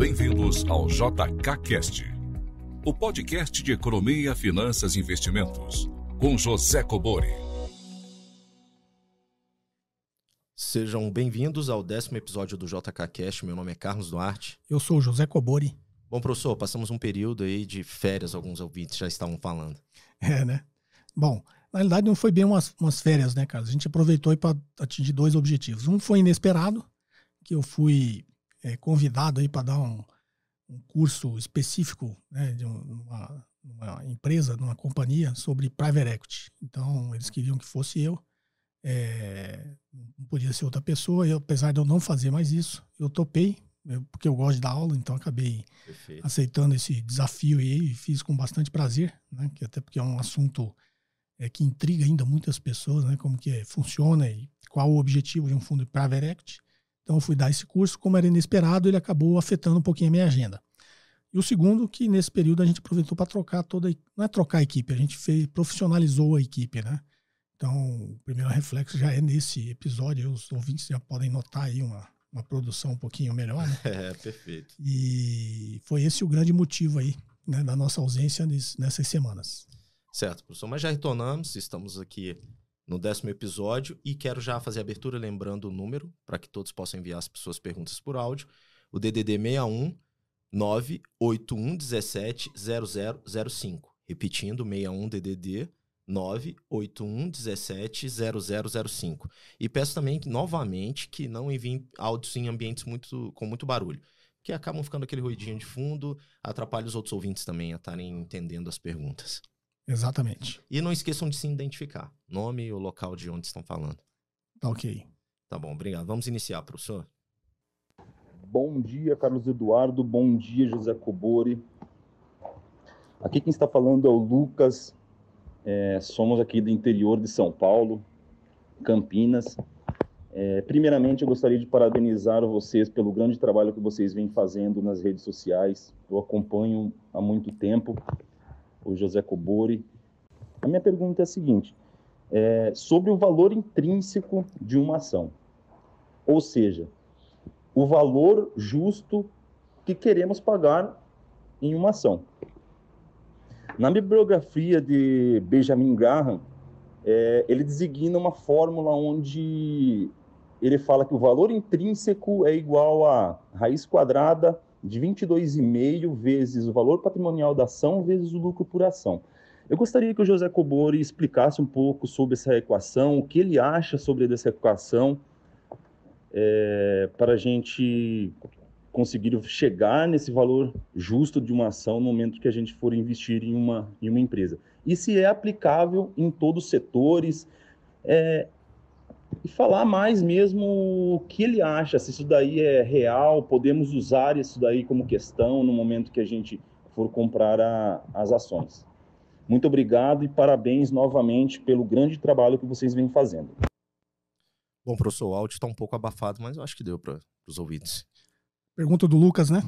Bem-vindos ao JKCast, o podcast de economia, finanças e investimentos, com José Cobori. Sejam bem-vindos ao décimo episódio do JKCast. Meu nome é Carlos Duarte. Eu sou o José Cobori. Bom, professor, passamos um período aí de férias, alguns ouvintes já estavam falando. É, né? Bom, na realidade não foi bem umas, umas férias, né, Carlos? A gente aproveitou para atingir dois objetivos. Um foi inesperado, que eu fui é, convidado aí para dar um, um, curso específico né, de uma, uma, empresa, numa companhia, sobre private equity. Então, eles queriam que fosse eu. É, não podia ser outra pessoa. Eu, apesar de eu não fazer mais isso, eu topei, eu, porque eu gosto de dar aula, então acabei Perfeito. aceitando esse desafio aí e fiz com bastante prazer, né, que até porque é um assunto é, que intriga ainda muitas pessoas, né, como que funciona e qual o objetivo de um fundo de private equity. Então eu fui dar esse curso, como era inesperado, ele acabou afetando um pouquinho a minha agenda. E o segundo, que nesse período a gente aproveitou para trocar toda, não é trocar a equipe, a gente fez, profissionalizou a equipe, né? Então, o primeiro reflexo já é nesse episódio, os ouvintes já podem notar aí uma, uma produção um pouquinho melhor, né? É, perfeito. E foi esse o grande motivo aí, né, da nossa ausência nessas semanas. Certo, professor, mas já retornamos, estamos aqui no décimo episódio e quero já fazer a abertura lembrando o número para que todos possam enviar as suas perguntas por áudio. O DDD 61 981 17 0005. Repetindo, 61 DDD 981 17 0005. E peço também novamente que não enviem áudios em ambientes muito, com muito barulho, que acabam ficando aquele ruidinho de fundo, atrapalha os outros ouvintes também a estarem entendendo as perguntas. Exatamente. E não esqueçam de se identificar. Nome e o local de onde estão falando. Tá ok. Tá bom, obrigado. Vamos iniciar, professor. Bom dia, Carlos Eduardo. Bom dia, José Cobori. Aqui quem está falando é o Lucas. É, somos aqui do interior de São Paulo, Campinas. É, primeiramente, eu gostaria de parabenizar vocês pelo grande trabalho que vocês vêm fazendo nas redes sociais. Eu acompanho há muito tempo o José Cobori. A minha pergunta é a seguinte: é sobre o valor intrínseco de uma ação, ou seja, o valor justo que queremos pagar em uma ação. Na bibliografia de Benjamin Graham, é, ele designa uma fórmula onde ele fala que o valor intrínseco é igual a raiz quadrada de 22,5 vezes o valor patrimonial da ação vezes o lucro por ação. Eu gostaria que o José Cobori explicasse um pouco sobre essa equação, o que ele acha sobre essa equação, é, para a gente conseguir chegar nesse valor justo de uma ação no momento que a gente for investir em uma, em uma empresa. E se é aplicável em todos os setores, é, e falar mais mesmo o que ele acha, se isso daí é real, podemos usar isso daí como questão no momento que a gente for comprar a, as ações. Muito obrigado e parabéns novamente pelo grande trabalho que vocês vêm fazendo. Bom, professor, o áudio está um pouco abafado, mas eu acho que deu para os ouvintes. Pergunta do Lucas, né?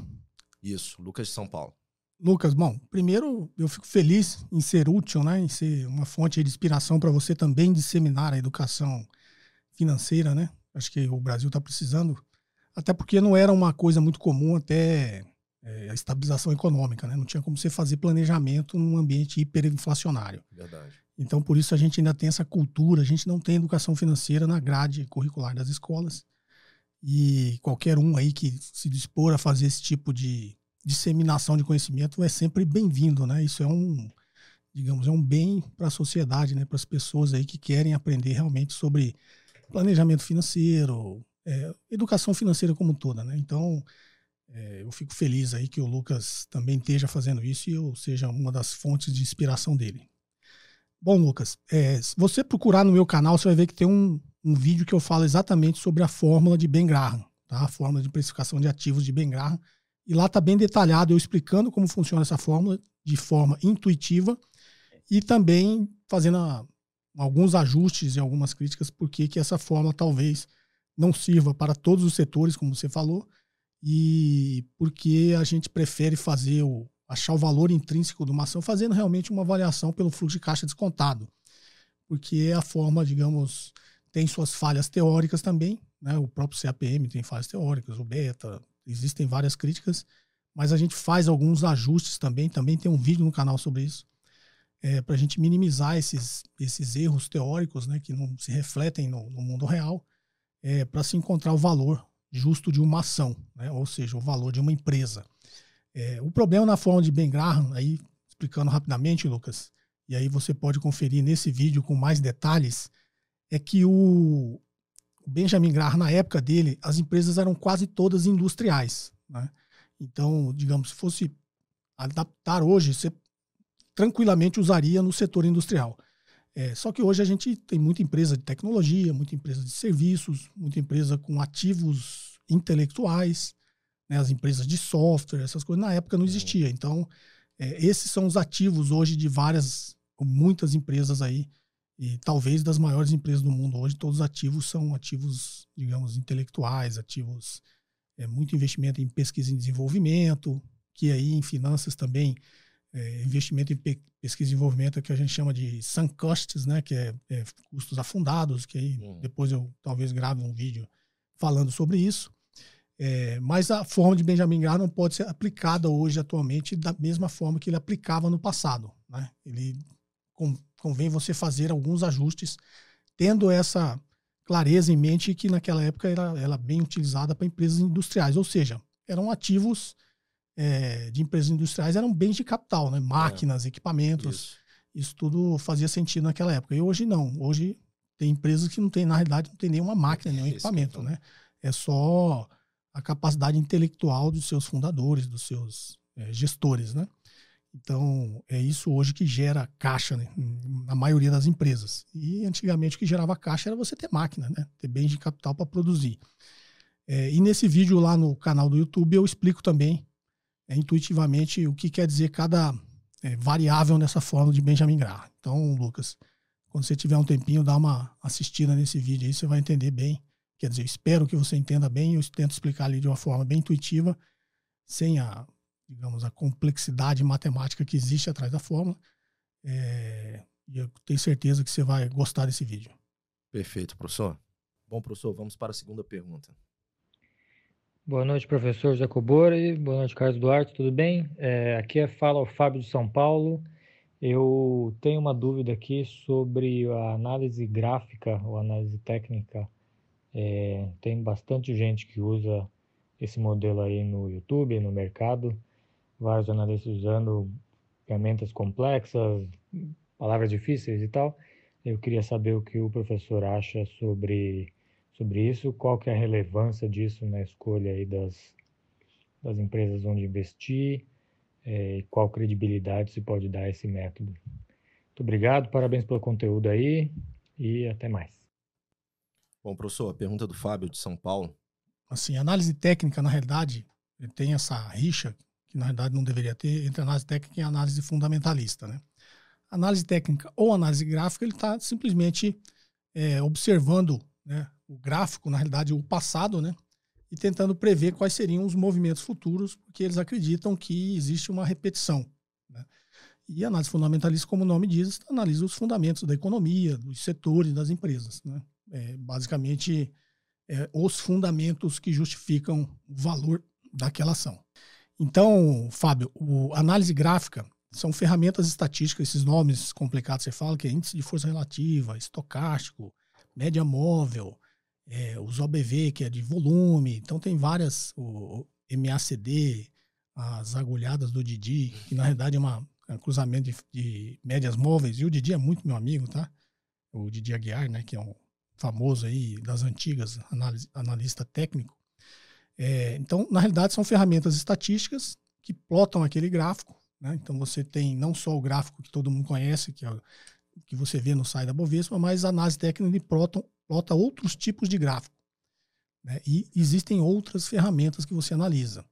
Isso, Lucas de São Paulo. Lucas, bom, primeiro eu fico feliz em ser útil, né, em ser uma fonte de inspiração para você também disseminar a educação financeira, né? Acho que o Brasil está precisando, até porque não era uma coisa muito comum até é, a estabilização econômica, né? Não tinha como você fazer planejamento num ambiente hiperinflacionário. Verdade. Então, por isso a gente ainda tem essa cultura, a gente não tem educação financeira na grade curricular das escolas. E qualquer um aí que se dispor a fazer esse tipo de disseminação de conhecimento é sempre bem-vindo, né? Isso é um, digamos, é um bem para a sociedade, né? Para as pessoas aí que querem aprender realmente sobre planejamento financeiro, é, educação financeira como toda, né? Então, é, eu fico feliz aí que o Lucas também esteja fazendo isso e eu seja uma das fontes de inspiração dele. Bom, Lucas, é, se você procurar no meu canal, você vai ver que tem um, um vídeo que eu falo exatamente sobre a fórmula de Ben Graham, tá? A fórmula de precificação de ativos de Ben Graham. E lá está bem detalhado eu explicando como funciona essa fórmula de forma intuitiva e também fazendo a, alguns ajustes e algumas críticas porque que essa forma talvez não sirva para todos os setores, como você falou, e porque a gente prefere fazer o achar o valor intrínseco de uma ação fazendo realmente uma avaliação pelo fluxo de caixa descontado. Porque é a forma, digamos, tem suas falhas teóricas também, né? O próprio CAPM tem falhas teóricas, o beta, existem várias críticas, mas a gente faz alguns ajustes também. Também tem um vídeo no canal sobre isso, é, para a gente minimizar esses, esses erros teóricos né, que não se refletem no, no mundo real, é, para se encontrar o valor justo de uma ação, né, ou seja, o valor de uma empresa. É, o problema na forma de Ben Graham, aí explicando rapidamente, Lucas, e aí você pode conferir nesse vídeo com mais detalhes, é que o Benjamin Graham, na época dele, as empresas eram quase todas industriais. Né? Então, digamos, se fosse adaptar hoje, você tranquilamente usaria no setor industrial. É, só que hoje a gente tem muita empresa de tecnologia, muita empresa de serviços, muita empresa com ativos intelectuais, né, as empresas de software, essas coisas na época não existia. Então, é, esses são os ativos hoje de várias, muitas empresas aí, e talvez das maiores empresas do mundo hoje, todos os ativos são ativos, digamos, intelectuais, ativos, é, muito investimento em pesquisa e desenvolvimento, que aí em finanças também é, investimento em pesquisa e desenvolvimento que a gente chama de sunk costs, né, que é, é custos afundados, que aí uhum. depois eu talvez grave um vídeo falando sobre isso. É, mas a forma de Benjamin Graham não pode ser aplicada hoje, atualmente, da mesma forma que ele aplicava no passado. Né? Ele convém você fazer alguns ajustes, tendo essa clareza em mente que naquela época era, era bem utilizada para empresas industriais, ou seja, eram ativos é, de empresas industriais eram bens de capital, né? máquinas, é. equipamentos. Isso. Isso. tudo fazia sentido naquela época. E hoje não. Hoje tem empresas que não tem, na realidade, não tem nenhuma máquina, nenhum equipamento. Né? É só a capacidade intelectual dos seus fundadores, dos seus é, gestores. Né? Então, é isso hoje que gera caixa né? na maioria das empresas. E antigamente o que gerava caixa era você ter máquina, né? ter bens de capital para produzir. É, e nesse vídeo lá no canal do YouTube eu explico também é, intuitivamente o que quer dizer cada é, variável nessa fórmula de Benjamin Graham. Então, Lucas, quando você tiver um tempinho, dá uma assistida nesse vídeo aí, você vai entender bem. Quer dizer, espero que você entenda bem, eu tento explicar ali de uma forma bem intuitiva, sem a, digamos, a complexidade matemática que existe atrás da fórmula. É, e eu tenho certeza que você vai gostar desse vídeo. Perfeito, professor. Bom, professor, vamos para a segunda pergunta. Boa noite, professor Jacobori. Boa noite, Carlos Duarte. Tudo bem? É, aqui é fala o Fábio de São Paulo. Eu tenho uma dúvida aqui sobre a análise gráfica ou análise técnica. É, tem bastante gente que usa esse modelo aí no YouTube, no mercado. Vários analistas usando ferramentas complexas, palavras difíceis e tal. Eu queria saber o que o professor acha sobre sobre isso, qual que é a relevância disso na escolha aí das, das empresas onde investir, é, qual credibilidade se pode dar a esse método. Muito obrigado, parabéns pelo conteúdo aí e até mais. Bom, professor, a pergunta do Fábio de São Paulo. Assim, análise técnica, na realidade, tem essa rixa, que na realidade não deveria ter, entre análise técnica e análise fundamentalista, né? Análise técnica ou análise gráfica, ele está simplesmente é, observando né, o gráfico, na realidade, o passado, né? E tentando prever quais seriam os movimentos futuros, porque eles acreditam que existe uma repetição. Né? E a análise fundamentalista, como o nome diz, analisa os fundamentos da economia, dos setores, das empresas. Né? É, basicamente, é, os fundamentos que justificam o valor daquela ação. Então, Fábio, análise gráfica são ferramentas estatísticas, esses nomes complicados que você fala, que é índice de força relativa, estocástico, média móvel, é, os OBV, que é de volume, então tem várias, o, o MACD, as agulhadas do Didi, que na verdade é, uma, é um cruzamento de, de, médias móveis, e o Didi é muito meu amigo, tá? O Didi Aguiar, né, que é um famoso aí das antigas, analista técnico. É, então, na realidade, são ferramentas estatísticas que plotam aquele gráfico, né? Então você tem não só o gráfico que todo mundo conhece, que é que você vê no site da Bovespa, mas a análise técnica de plota, plota outros tipos de gráfico. Né? E existem outras ferramentas que você analisa,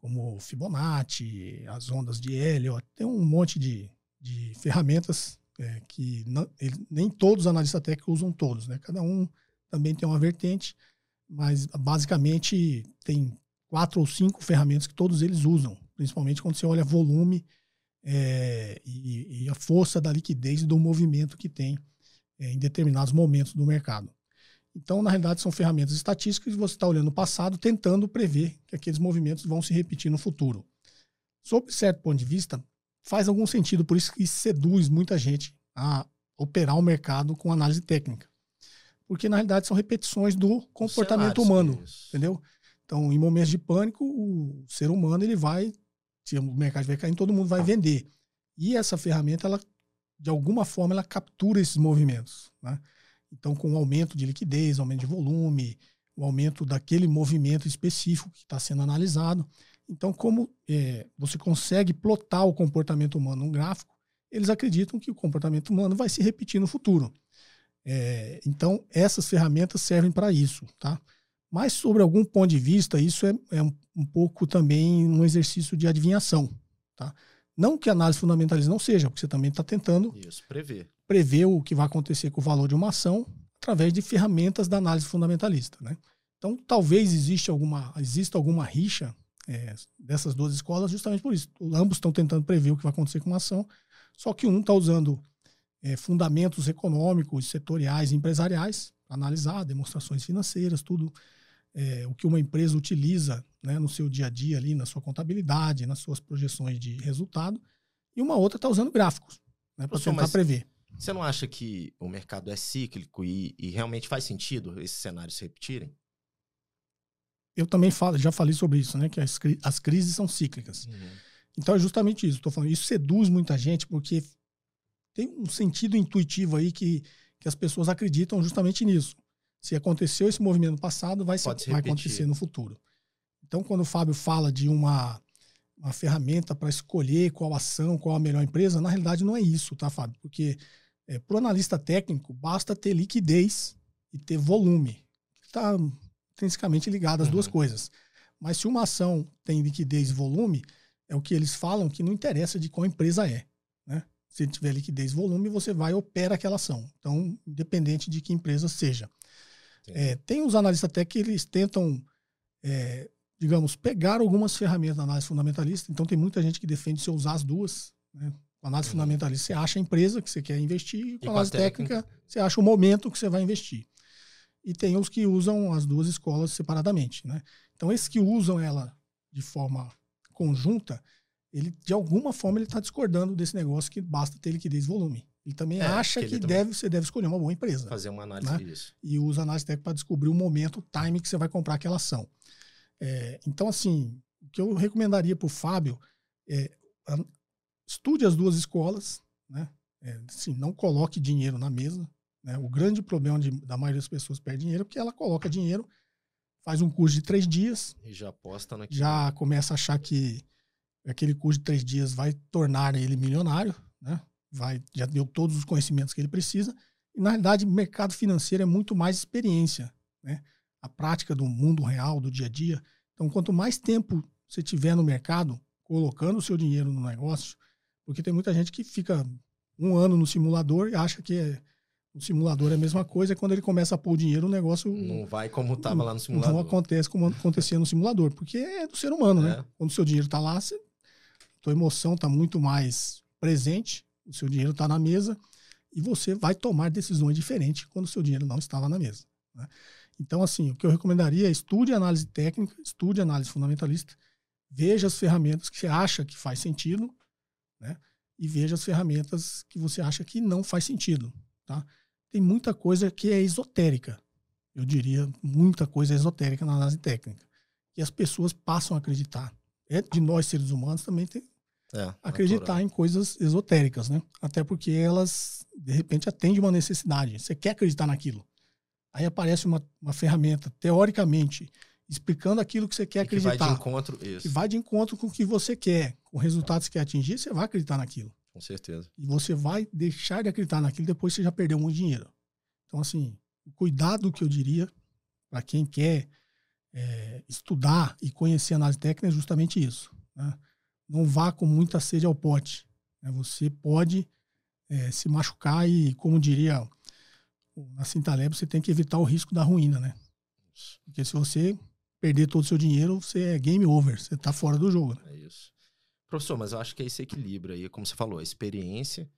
como Fibonacci, as ondas de Elliott, tem um monte de, de ferramentas é, que não, ele, nem todos os analistas técnicos usam todos, né? Cada um também tem uma vertente, mas basicamente tem quatro ou cinco ferramentas que todos eles usam, principalmente quando você olha volume é, e, e, a força da liquidez do movimento que tem é, em determinados momentos do mercado. Então, na realidade, são ferramentas estatísticas e você está olhando o passado, tentando prever que aqueles movimentos vão se repetir no futuro. Sob certo ponto de vista, faz algum sentido, por isso que seduz muita gente a operar o mercado com análise técnica. Porque, na realidade, são repetições do comportamento humano, isso. entendeu? Então, em momentos de pânico, o ser humano ele vai, se o mercado vai cair, todo mundo vai vender. E essa ferramenta, ela, de alguma forma, ela captura esses movimentos. Né? Então, com o aumento de liquidez, aumento de volume, o aumento daquele movimento específico que está sendo analisado. Então, como é, você consegue plotar o comportamento humano num gráfico, eles acreditam que o comportamento humano vai se repetir no futuro. É, então, essas ferramentas servem para isso, tá? Mas, sobre algum ponto de vista, isso é, é um, um, pouco também um exercício de adivinhação, tá? Não que a análise fundamentalista não seja, porque você também está tentando isso, prever prever o que vai acontecer com o valor de uma ação através de ferramentas da análise fundamentalista. Né? Então, talvez exista alguma, exista alguma rixa é, dessas duas escolas justamente por isso. Ambos estão tentando prever o que vai acontecer com uma ação, só que um está usando é, fundamentos econômicos, setoriais empresariais para analisar demonstrações financeiras, tudo é, o que uma empresa utiliza né, no seu dia a dia ali, na sua contabilidade, nas suas projeções de resultado, e uma outra está usando gráficos né, para tentar prever. Você não acha que o mercado é cíclico e, e realmente faz sentido esses cenários se repetirem? Eu também falo, já falei sobre isso, né? Que as, as crises são cíclicas. Uhum. Então é justamente isso. Estou falando, isso seduz muita gente porque tem um sentido intuitivo aí que, que as pessoas acreditam justamente nisso. Se aconteceu esse movimento no passado, vai, ser, vai acontecer no futuro. Então, quando o Fábio fala de uma uma ferramenta para escolher qual ação, qual a melhor empresa, na realidade não é isso, tá, Fábio? Porque é, para o analista técnico, basta ter liquidez e ter volume. Está intrinsecamente ligado às uhum. duas coisas. Mas se uma ação tem liquidez e volume, é o que eles falam que não interessa de qual empresa é. Né? Se tiver liquidez e volume, você vai e opera aquela ação. Então, independente de que empresa seja. É, tem os analistas até que eles tentam, é, digamos, pegar algumas ferramentas da análise fundamentalista. Então, tem muita gente que defende se usar as duas. Né? Com análise uhum. fundamentalista, você acha a empresa que você quer investir, e com, e com análise técnica, técnica, você acha o momento que você vai investir. E tem os que usam as duas escolas separadamente. Né? Então, esses que usam ela de forma conjunta, ele de alguma forma ele está discordando desse negócio que basta ter liquidez e volume. Ele também é, acha que, que deve, você deve escolher uma boa empresa. Fazer uma análise né? disso. E usa análise técnica para descobrir o momento, o time que você vai comprar aquela ação. É, então, assim, o que eu recomendaria para o Fábio é estude as duas escolas, né? É, assim, não coloque dinheiro na mesa. Né? O grande problema de, da maioria das pessoas perde dinheiro é porque ela coloca dinheiro, faz um curso de três dias. E já aposta naquilo. Já começa a achar que aquele curso de três dias vai tornar ele milionário, né? Vai, já deu todos os conhecimentos que ele precisa. E, na realidade, mercado financeiro é muito mais experiência, né? A prática do mundo real, do dia a dia. Então, quanto mais tempo você tiver no mercado, colocando o seu dinheiro no negócio, porque tem muita gente que fica um ano no simulador e acha que é, o simulador é a mesma coisa. E quando ele começa a pôr o dinheiro, o negócio. Não vai como estava lá no simulador. Não acontece como acontecia no simulador, porque é do ser humano, né? é. né? Quando o seu dinheiro está lá, você, tua emoção está muito mais presente, o seu dinheiro está na mesa e você vai tomar decisões diferentes quando o seu dinheiro não está lá na mesa. Né? Então, assim, o que eu recomendaria é estude análise técnica, estude análise fundamentalista, veja as ferramentas que você acha que faz sentido né? E veja as ferramentas que você acha que não faz sentido, tá? Tem muita coisa que é esotérica. Eu diria muita coisa esotérica na análise técnica. E as pessoas passam a acreditar. É de nós seres humanos também tem é, acreditar natural. em coisas esotéricas, né? Até porque elas de repente atendem uma necessidade. Você quer acreditar naquilo. Aí aparece uma, uma ferramenta teoricamente explicando aquilo que você quer acreditar. Que vai de encontro, isso. Que vai de encontro com o que você quer, com o resultado que você quer atingir, você vai acreditar naquilo. Com certeza. E você vai deixar de acreditar naquilo depois você já perdeu muito dinheiro. Então, assim, o cuidado que eu diria para quem quer é, estudar e conhecer análise técnica é justamente isso. Né? Não vá com muita sede ao pote. Né? Você pode é, se machucar e, como diria na Cintaleb, você tem que evitar o risco da ruína, né? Porque se você perder todo o seu dinheiro, você é game over, você está fora do jogo. Né? É isso. Professor, mas eu acho que é esse equilíbrio aí, como você falou, a experiência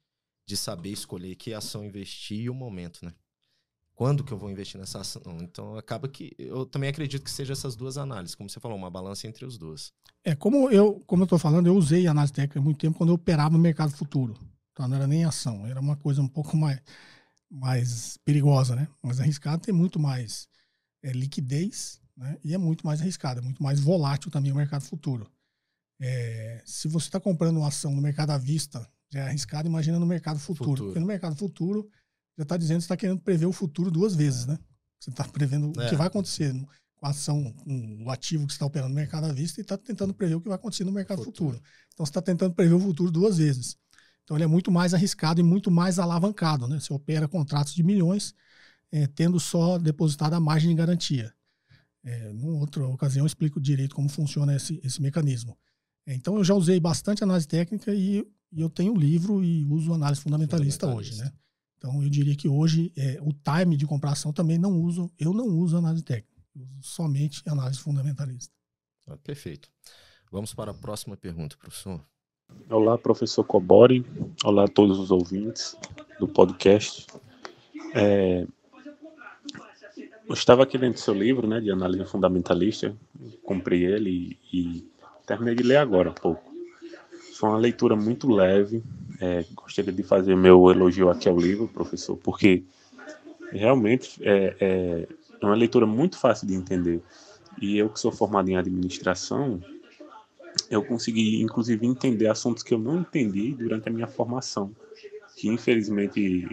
de saber escolher que ação investir e o momento, né? quando que eu vou investir nessa ação? Então acaba que eu também acredito que seja essas duas análises, como você falou, uma balança entre os dois. É, como eu, como eu tô falando, eu usei análise técnica há muito tempo quando eu operava no mercado futuro. Então não era nem ação, era uma coisa um pouco mais, mais perigosa, né? Mais arriscada, tem muito mais é, liquidez, né? E é muito mais arriscado, é muito mais volátil também o mercado futuro. É, se você está comprando uma ação no mercado à vista, já é arriscado, imagina no mercado futuro. futuro. Porque no mercado futuro, já está dizendo que está querendo prever o futuro duas vezes, né? Você está prevendo é. o que vai acontecer com a ação, com o ativo que está operando no mercado à vista e está tentando prever o que vai acontecer no mercado futuro. futuro. Então você está tentando prever o futuro duas vezes. Então ele é muito mais arriscado e muito mais alavancado, né? Você opera contratos de milhões, é, tendo só depositado a margem de garantia. É, numa outra ocasião eu explico direito como funciona esse, esse mecanismo. É, então eu já usei bastante análise técnica e, e eu tenho livro e uso análise fundamentalista, fundamentalista. hoje, né? Então eu diria que hoje é, o time de compração também não uso, eu não uso análise técnica, eu uso somente análise fundamentalista. Ah, perfeito. Vamos para a próxima pergunta, professor. Olá, professor Cobori. Olá a todos os ouvintes do podcast. É, eu estava aqui lendo seu livro, né, de análise fundamentalista. Comprei ele e, e terminei de ler agora há pouco. Foi uma leitura muito leve. É, gostaria de fazer meu elogio aqui ao livro, professor, porque realmente é, é, é uma leitura muito fácil de entender. E eu que sou formado em administração, eu consegui, inclusive, entender assuntos que eu não entendi durante a minha formação, que infelizmente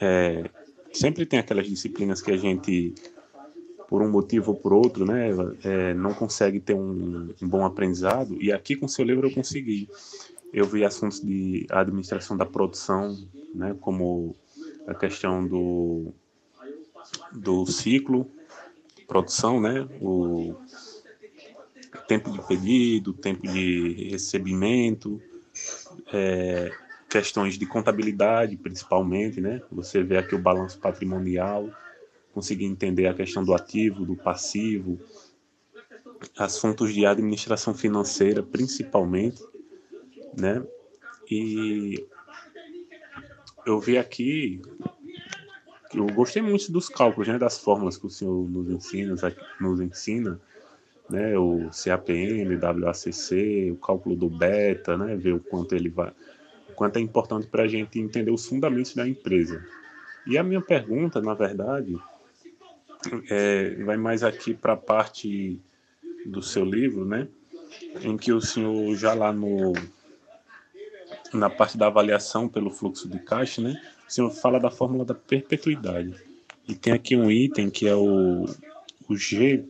é, sempre tem aquelas disciplinas que a gente, por um motivo ou por outro, né, é, não consegue ter um, um, bom aprendizado. E aqui com seu livro eu consegui. Eu vi assuntos de administração da produção, né, como a questão do, do ciclo, produção, né, o tempo de pedido, tempo de recebimento, é, questões de contabilidade, principalmente, né? Você vê aqui o balanço patrimonial, conseguir entender a questão do ativo, do passivo, assuntos de administração financeira, principalmente, né? E eu vi aqui eu gostei muito dos cálculos, né, das fórmulas que o senhor nos ensina, nos ensina, né, o CAPM, WACC, o cálculo do beta, né, ver o quanto ele vai, o quanto é importante para a gente entender os fundamentos da empresa. E a minha pergunta, na verdade, é, vai mais aqui para a parte do seu livro, né, em que o senhor já lá no na parte da avaliação pelo fluxo de caixa, né, o senhor fala da fórmula da perpetuidade. E tem aqui um item que é o, o G,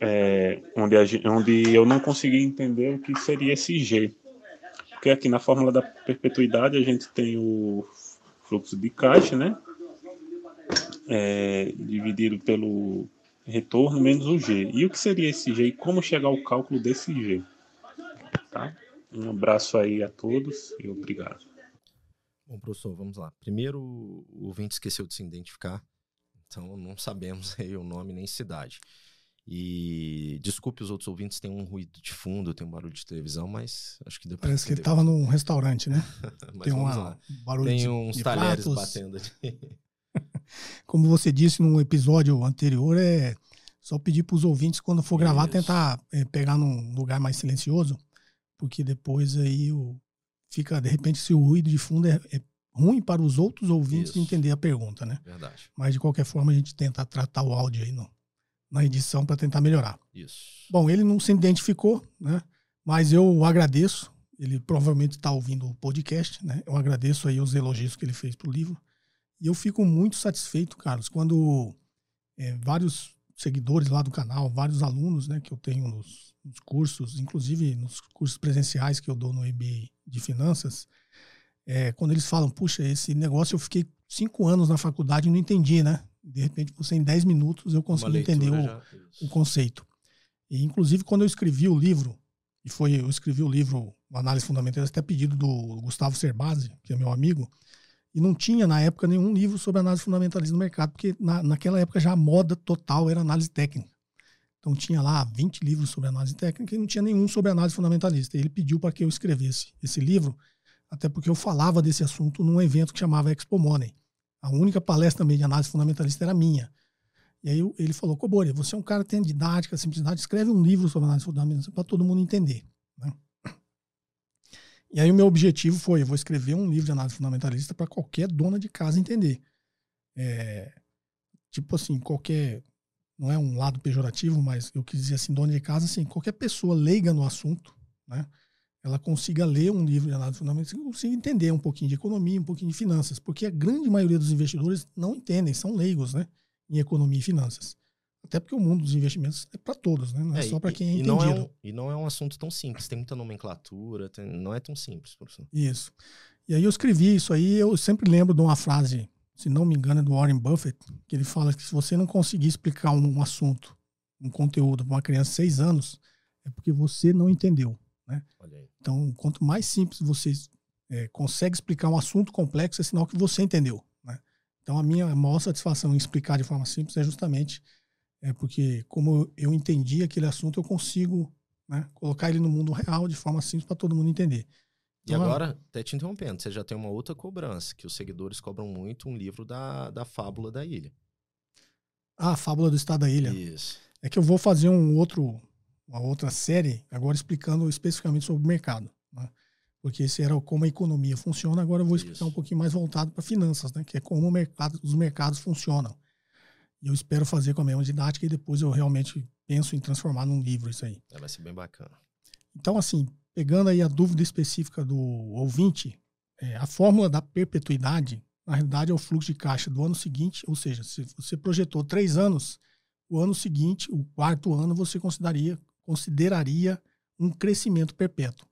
é, onde, a, onde eu não consegui entender o que seria esse G. Porque aqui na fórmula da perpetuidade a gente tem o fluxo de caixa, né? É, dividido pelo retorno menos o G. E o que seria esse G e como chegar ao cálculo desse G? Tá? Um abraço aí a todos e obrigado. Bom, professor, vamos lá. Primeiro, o ouvinte esqueceu de se identificar, então não sabemos aí o nome nem cidade. E desculpe os outros ouvintes, tem um ruído de fundo, tem um barulho de televisão, mas acho que depois. Parece que ele estava num restaurante, né? tem uma, barulho tem de, uns de talheres pratos. batendo ali. Como você disse no episódio anterior, é só pedir para os ouvintes, quando for gravar, Isso. tentar é, pegar num lugar mais silencioso, porque depois aí o, fica, de repente, se o ruído de fundo é, é ruim para os outros ouvintes Isso. entender a pergunta, né? Verdade. Mas de qualquer forma, a gente tenta tratar o áudio aí no, na edição para tentar melhorar. Isso. Bom, ele não se identificou, né? Mas eu agradeço. Ele provavelmente está ouvindo o podcast, né? Eu agradeço aí os elogios que ele fez pro livro. E eu fico muito satisfeito, Carlos, quando é, vários seguidores lá do canal, vários alunos, né, que eu tenho nos, nos, cursos, inclusive nos cursos presenciais que eu dou no EB de finanças, é, quando eles falam, puxa, esse negócio eu fiquei cinco anos na faculdade e não entendi, né? De repente, você em 10 minutos eu consegui entender o, o, conceito. E, inclusive, quando eu escrevi o livro, e foi, eu escrevi o livro Análise Fundamental, até pedido do Gustavo Cerbasi, que é meu amigo, e não tinha na época nenhum livro sobre análise fundamentalista no mercado, porque na, naquela época já a moda total era análise técnica. Então tinha lá 20 livros sobre análise técnica e não tinha nenhum sobre análise fundamentalista. E ele pediu para que eu escrevesse esse livro, até porque eu falava desse assunto num evento que chamava Expo Money A única palestra também de análise fundamentalista era minha. E aí ele falou, Cobori, você é um cara que tem didática, simplicidade, escreve um livro sobre análise fundamentalista para todo mundo entender. Né? E aí o meu objetivo foi, eu vou escrever um livro de análise fundamentalista para qualquer dona de casa entender. É, tipo assim, qualquer, não é um lado pejorativo, mas eu quis dizer assim, dona de casa, assim, qualquer pessoa leiga no assunto, né? Ela consiga ler um livro de análise fundamental, consiga entender um pouquinho de economia, um pouquinho de finanças, porque a grande maioria dos investidores não entendem, são leigos, né? Em economia e finanças. Até porque o mundo dos investimentos é para todos, né? Não é, é só para quem é e entendido. Não é um, e não é um assunto tão simples, tem muita nomenclatura, tem, não é tão simples, professor. Isso. E aí eu escrevi isso aí, eu sempre lembro de uma frase, se não me engano, é do Warren Buffett, que ele fala que se você não conseguir explicar um, um assunto, um conteúdo para uma criança de seis anos, é porque você não entendeu, né? Então, quanto mais simples você é, consegue explicar um assunto complexo, é sinal que você entendeu, né? Então, a minha maior satisfação em explicar de forma simples é justamente é porque, como eu entendi aquele assunto, eu consigo né, colocar ele no mundo real de forma simples para todo mundo entender. E então, agora, até te interrompendo, você já tem uma outra cobrança, que os seguidores cobram muito um livro da, da Fábula da Ilha. Ah, a Fábula do Estado da Ilha. Isso. É que eu vou fazer um outro, uma outra série, agora explicando especificamente sobre o mercado. Né? Porque esse era como a economia funciona, agora eu vou explicar Isso. um pouquinho mais voltado para finanças, né? que é como mercado, os mercados funcionam. E eu espero fazer com a mesma didática e depois eu realmente penso em transformar num livro isso aí. É, vai ser bem bacana. Então, assim, pegando aí a dúvida específica do ouvinte, é, a fórmula da perpetuidade, na realidade, é o fluxo de caixa do ano seguinte, ou seja, se você projetou três anos, o ano seguinte, o quarto ano, você consideraria, consideraria um crescimento perpétuo. O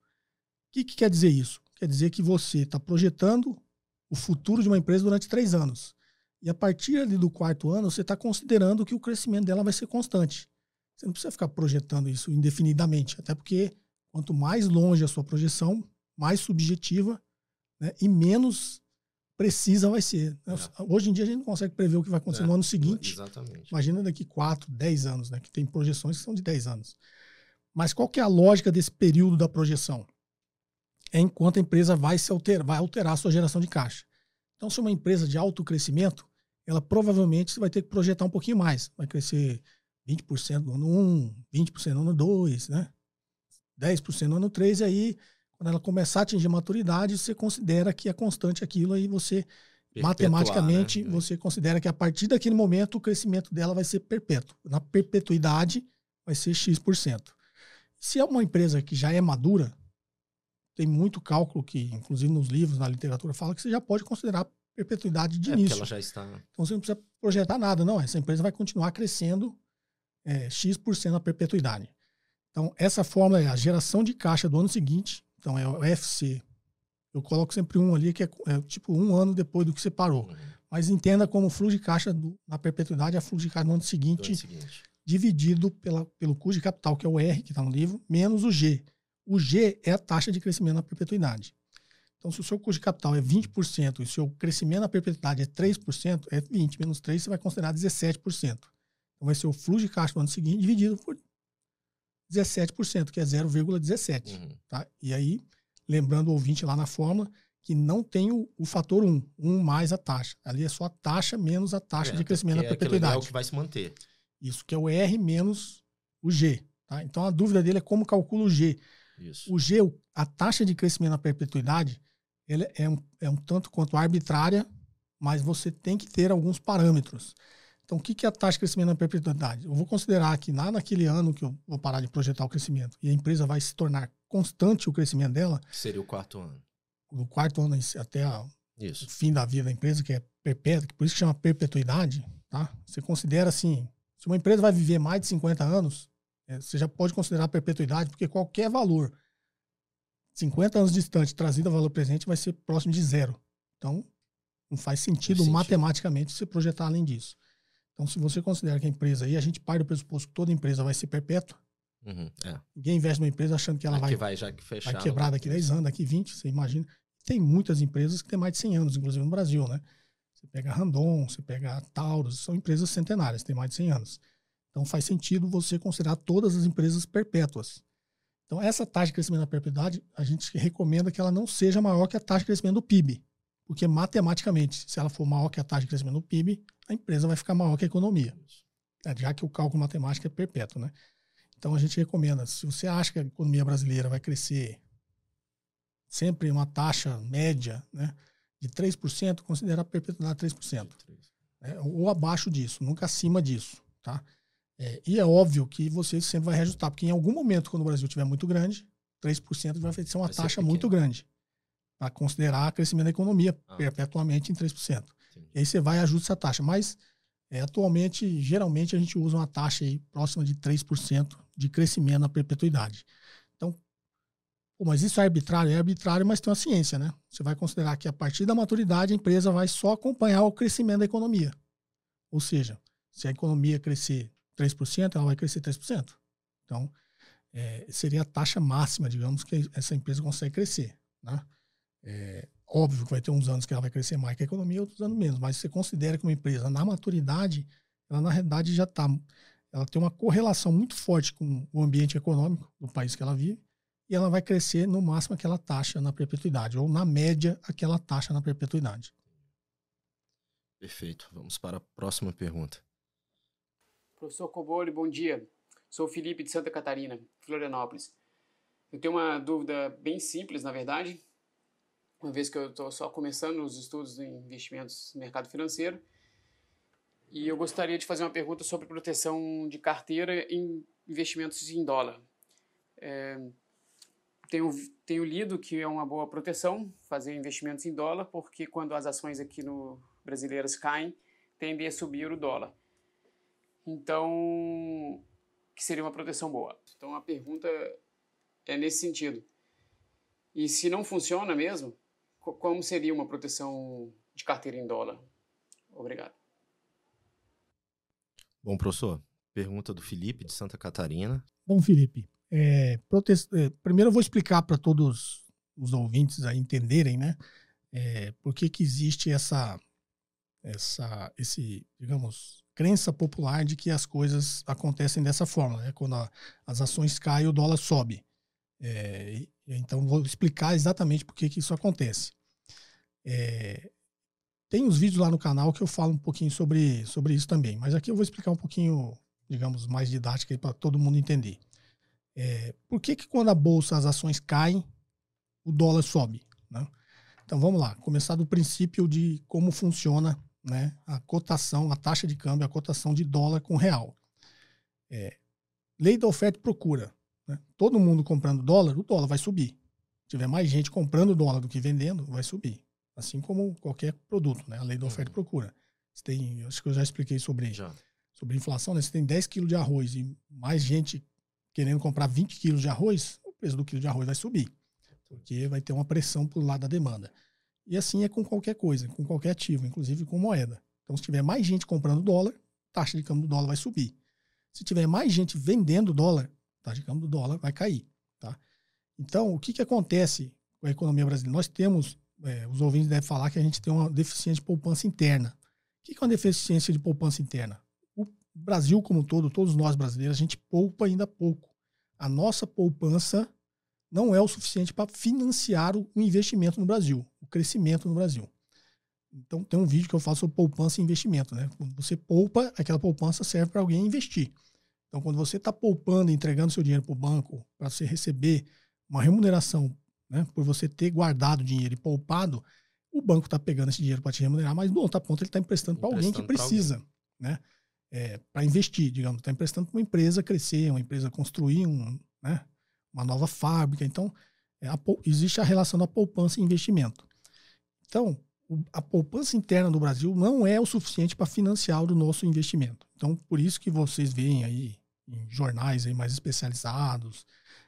que, que quer dizer isso? Quer dizer que você está projetando o futuro de uma empresa durante três anos. E a partir ali do quarto ano, você está considerando que o crescimento dela vai ser constante. Você não precisa ficar projetando isso indefinidamente, até porque quanto mais longe a sua projeção, mais subjetiva né, e menos precisa vai ser. É. Hoje em dia a gente não consegue prever o que vai acontecer é, no ano seguinte. Exatamente. Imagina daqui 4, 10 anos, né, que tem projeções que são de 10 anos. Mas qual que é a lógica desse período da projeção? É enquanto a empresa vai se alterar, vai alterar a sua geração de caixa. Então, se uma empresa de alto crescimento, ela provavelmente vai ter que projetar um pouquinho mais. Vai crescer 20% no ano 1, 20% no ano 2, né? 10% no ano 3, e aí, quando ela começar a atingir maturidade, você considera que é constante aquilo, aí você, Perpetuar, matematicamente, né? você considera que a partir daquele momento o crescimento dela vai ser perpétuo. Na perpetuidade, vai ser X%. Se é uma empresa que já é madura, tem muito cálculo que, inclusive nos livros, na literatura, fala que você já pode considerar perpetuidade de é, início. ela já está... Então você não precisa projetar nada, não. Essa empresa vai continuar crescendo é, X% na perpetuidade. Então, essa fórmula é a geração de caixa do ano seguinte. Então, é o FC. Eu coloco sempre um ali, que é, é tipo um ano depois do que você parou. Uhum. Mas entenda como o fluxo de caixa do, na perpetuidade é fluxo de caixa no ano seguinte, ano seguinte. Dividido pela, pelo custo de capital, que é o R, que está no livro, menos o G. O G é a taxa de crescimento na perpetuidade. Então, se o seu custo de capital é 20% e o seu crescimento na perpetuidade é 3%, é 20 menos 3, você vai considerar 17%. Então, vai ser o fluxo de caixa do ano seguinte dividido por 17%, que é 0,17. Uhum. Tá? E aí, lembrando o ouvinte lá na fórmula, que não tem o, o, fator 1, 1 mais a taxa. Ali é só a taxa menos a taxa é, de crescimento na perpetuidade. É o que vai se manter. Isso, que é o R menos o G. Tá? Então, a dúvida dele é como calcula o G. Isso. O G, a taxa de crescimento na perpetuidade, ele é um, é um tanto quanto arbitrária, mas você tem que ter alguns parâmetros. Então, o que é a taxa de crescimento na perpetuidade? Eu vou considerar que lá naquele ano que eu vou parar de projetar o crescimento e a empresa vai se tornar constante o crescimento dela. Seria o quarto ano. Do quarto ano até a, o fim da vida da empresa, que é perpétua, por isso que chama perpetuidade, tá? Você considera assim, se uma empresa vai viver mais de 50 anos, é, você já pode considerar perpetuidade, porque qualquer valor 50 anos distante trazido a valor presente vai ser próximo de zero. Então, não faz sentido, faz sentido. matematicamente você projetar além disso. Então, se você considera que a empresa, e a gente parte do pressuposto que toda empresa vai ser perpétua, uhum, é. ninguém investe numa empresa achando que ela vai, vai, já que fechar, vai quebrar daqui 10 anos, daqui 20, você imagina. Tem muitas empresas que têm mais de 100 anos, inclusive no Brasil, né? Você pega a Randon, você pega a Taurus, são empresas centenárias, têm mais de 100 anos. Então faz sentido você considerar todas as empresas perpétuas. Então, essa taxa de crescimento da perpetuidade, a gente recomenda que ela não seja maior que a taxa de crescimento do PIB. Porque matematicamente, se ela for maior que a taxa de crescimento do PIB, a empresa vai ficar maior que a economia. É, já que o cálculo matemático é perpétuo, né? Então a gente recomenda, se você acha que a economia brasileira vai crescer sempre uma taxa média, né, de 3%, considera a perpetuidade 3%. Né, ou abaixo disso, nunca acima disso, tá? É, e é óbvio que você sempre vai reajustar, porque em algum momento, quando o Brasil estiver muito grande, 3% vai ser uma vai taxa ser muito grande para considerar crescimento da economia ah. perpetuamente em 3%. Entendi. E aí você vai e ajusta essa taxa. Mas é, atualmente, geralmente, a gente usa uma taxa aí próxima de 3% de crescimento na perpetuidade. Pô, mas isso é arbitrário? É arbitrário, mas tem uma ciência, né? Você vai considerar que a partir da maturidade a empresa vai só acompanhar o crescimento da economia. Ou seja, se a economia crescer 3%, ela vai crescer 3%. Então, é, seria a taxa máxima, digamos, que essa empresa consegue crescer. Né? É, óbvio que vai ter uns anos que ela vai crescer mais que a economia, outros anos menos, mas você considera que uma empresa, na maturidade, ela na realidade já está. Ela tem uma correlação muito forte com o ambiente econômico do país que ela vive, e ela vai crescer no máximo aquela taxa na perpetuidade, ou na média aquela taxa na perpetuidade. Perfeito. Vamos para a próxima pergunta. Professor Coboli, bom dia. Sou Felipe de Santa Catarina, Florianópolis. Eu tenho uma dúvida bem simples, na verdade, uma vez que eu estou só começando os estudos em investimentos no mercado financeiro. E eu gostaria de fazer uma pergunta sobre proteção de carteira em investimentos em dólar. É, tenho, tenho lido que é uma boa proteção fazer investimentos em dólar, porque quando as ações aqui no brasileiras caem, tendem a subir o dólar. Então, que seria uma proteção boa. Então, a pergunta é nesse sentido. E se não funciona mesmo, como seria uma proteção de carteira em dólar? Obrigado. Bom, professor, pergunta do Felipe, de Santa Catarina. Bom, Felipe, é, é, primeiro eu vou explicar para todos os ouvintes aí entenderem, né, é, por que, que existe essa, essa, esse, digamos, crença popular de que as coisas acontecem dessa forma, né? Quando a, as ações caem, o dólar sobe. É, então, vou explicar exatamente por que, que isso acontece. É, tem uns vídeos lá no canal que eu falo um pouquinho sobre, sobre isso também, mas aqui eu vou explicar um pouquinho, digamos, mais didática para todo mundo entender. É, por que, que quando a bolsa, as ações caem, o dólar sobe? Né? Então vamos lá, começar do princípio de como funciona né, a cotação, a taxa de câmbio, a cotação de dólar com real. É, lei da oferta e procura. Né? Todo mundo comprando dólar, o dólar vai subir. Se tiver mais gente comprando dólar do que vendendo, vai subir. Assim como qualquer produto, né? A lei da oferta e uhum. procura. Você tem, acho que eu já expliquei sobre, já. sobre inflação, né? Você tem 10 quilos de arroz e mais gente querendo comprar 20 quilos de arroz, o preço do quilo de arroz vai subir. Porque vai ter uma pressão por lado da demanda. E assim é com qualquer coisa, com qualquer ativo, inclusive com moeda. Então, se tiver mais gente comprando dólar, a taxa de câmbio do dólar vai subir. Se tiver mais gente vendendo dólar, a taxa de câmbio do dólar vai cair. Tá? Então, o que, que acontece com a economia brasileira? Nós temos, é, os ouvintes devem falar que a gente tem uma deficiência de poupança interna. O que, que é uma deficiência de poupança interna? Brasil como um todo, todos nós brasileiros, a gente poupa ainda pouco. A nossa poupança não é o suficiente para financiar o investimento no Brasil, o crescimento no Brasil. Então, tem um vídeo que eu faço sobre poupança e investimento. Né? Quando você poupa, aquela poupança serve para alguém investir. Então, quando você está poupando, entregando seu dinheiro para o banco, para você receber uma remuneração né, por você ter guardado dinheiro e poupado, o banco está pegando esse dinheiro para te remunerar, mas, no outra ponta, ele está emprestando para alguém que precisa. Né? É, para investir, digamos, está emprestando para uma empresa crescer, uma empresa construir um, né, uma nova fábrica. Então, é a, existe a relação da poupança e investimento. Então, o, a poupança interna do Brasil não é o suficiente para financiar o nosso investimento. Então, por isso que vocês veem aí em jornais aí mais especializados,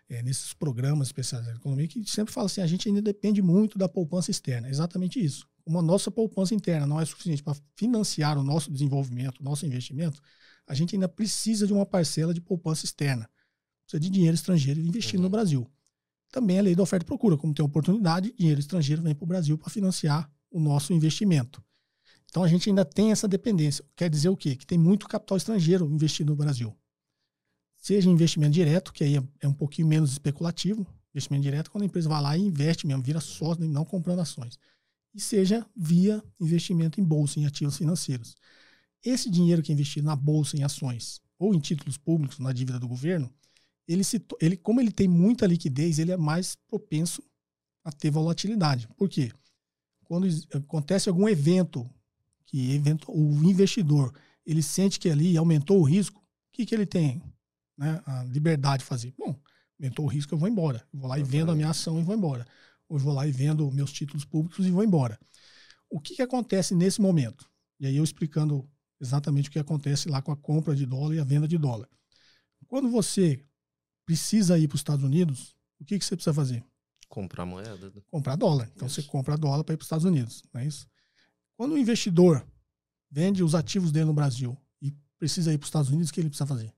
é, nesses programas especializados em economia, que sempre fala assim, a gente ainda depende muito da poupança externa. É exatamente isso. Como a nossa poupança interna não é suficiente para financiar o nosso desenvolvimento, o nosso investimento, a gente ainda precisa de uma parcela de poupança externa precisa de dinheiro estrangeiro investindo uhum. no Brasil. Também a lei da oferta e procura. Como tem oportunidade, dinheiro estrangeiro vem para o Brasil para financiar o nosso investimento. Então a gente ainda tem essa dependência. Quer dizer o quê? Que tem muito capital estrangeiro investido no Brasil. Seja investimento direto, que aí é, é um pouquinho menos especulativo. Investimento direto quando a empresa vai lá e investe mesmo, vira sócio, não comprando ações. E seja via investimento em bolsa, em ativos financeiros. Esse dinheiro que é investido na bolsa, em ações ou em títulos públicos, na dívida do governo, ele, se, ele como ele tem muita liquidez, ele é mais propenso a ter volatilidade. Por quê? Quando acontece algum evento que evento, o investidor ele sente que ali aumentou o risco, o que, que ele tem né, a liberdade de fazer? Bom, aumentou o risco, eu vou embora. Eu vou lá e vendo a minha ação e vou embora. Eu vou lá e vendo meus títulos públicos e vou embora. O que, que acontece nesse momento? E aí eu explicando exatamente o que acontece lá com a compra de dólar e a venda de dólar. Quando você precisa ir para os Estados Unidos, o que, que você precisa fazer? Comprar moeda. Comprar dólar. Então isso. você compra dólar para ir para os Estados Unidos, não é isso? Quando o investidor vende os ativos dele no Brasil e precisa ir para os Estados Unidos, o que ele precisa fazer?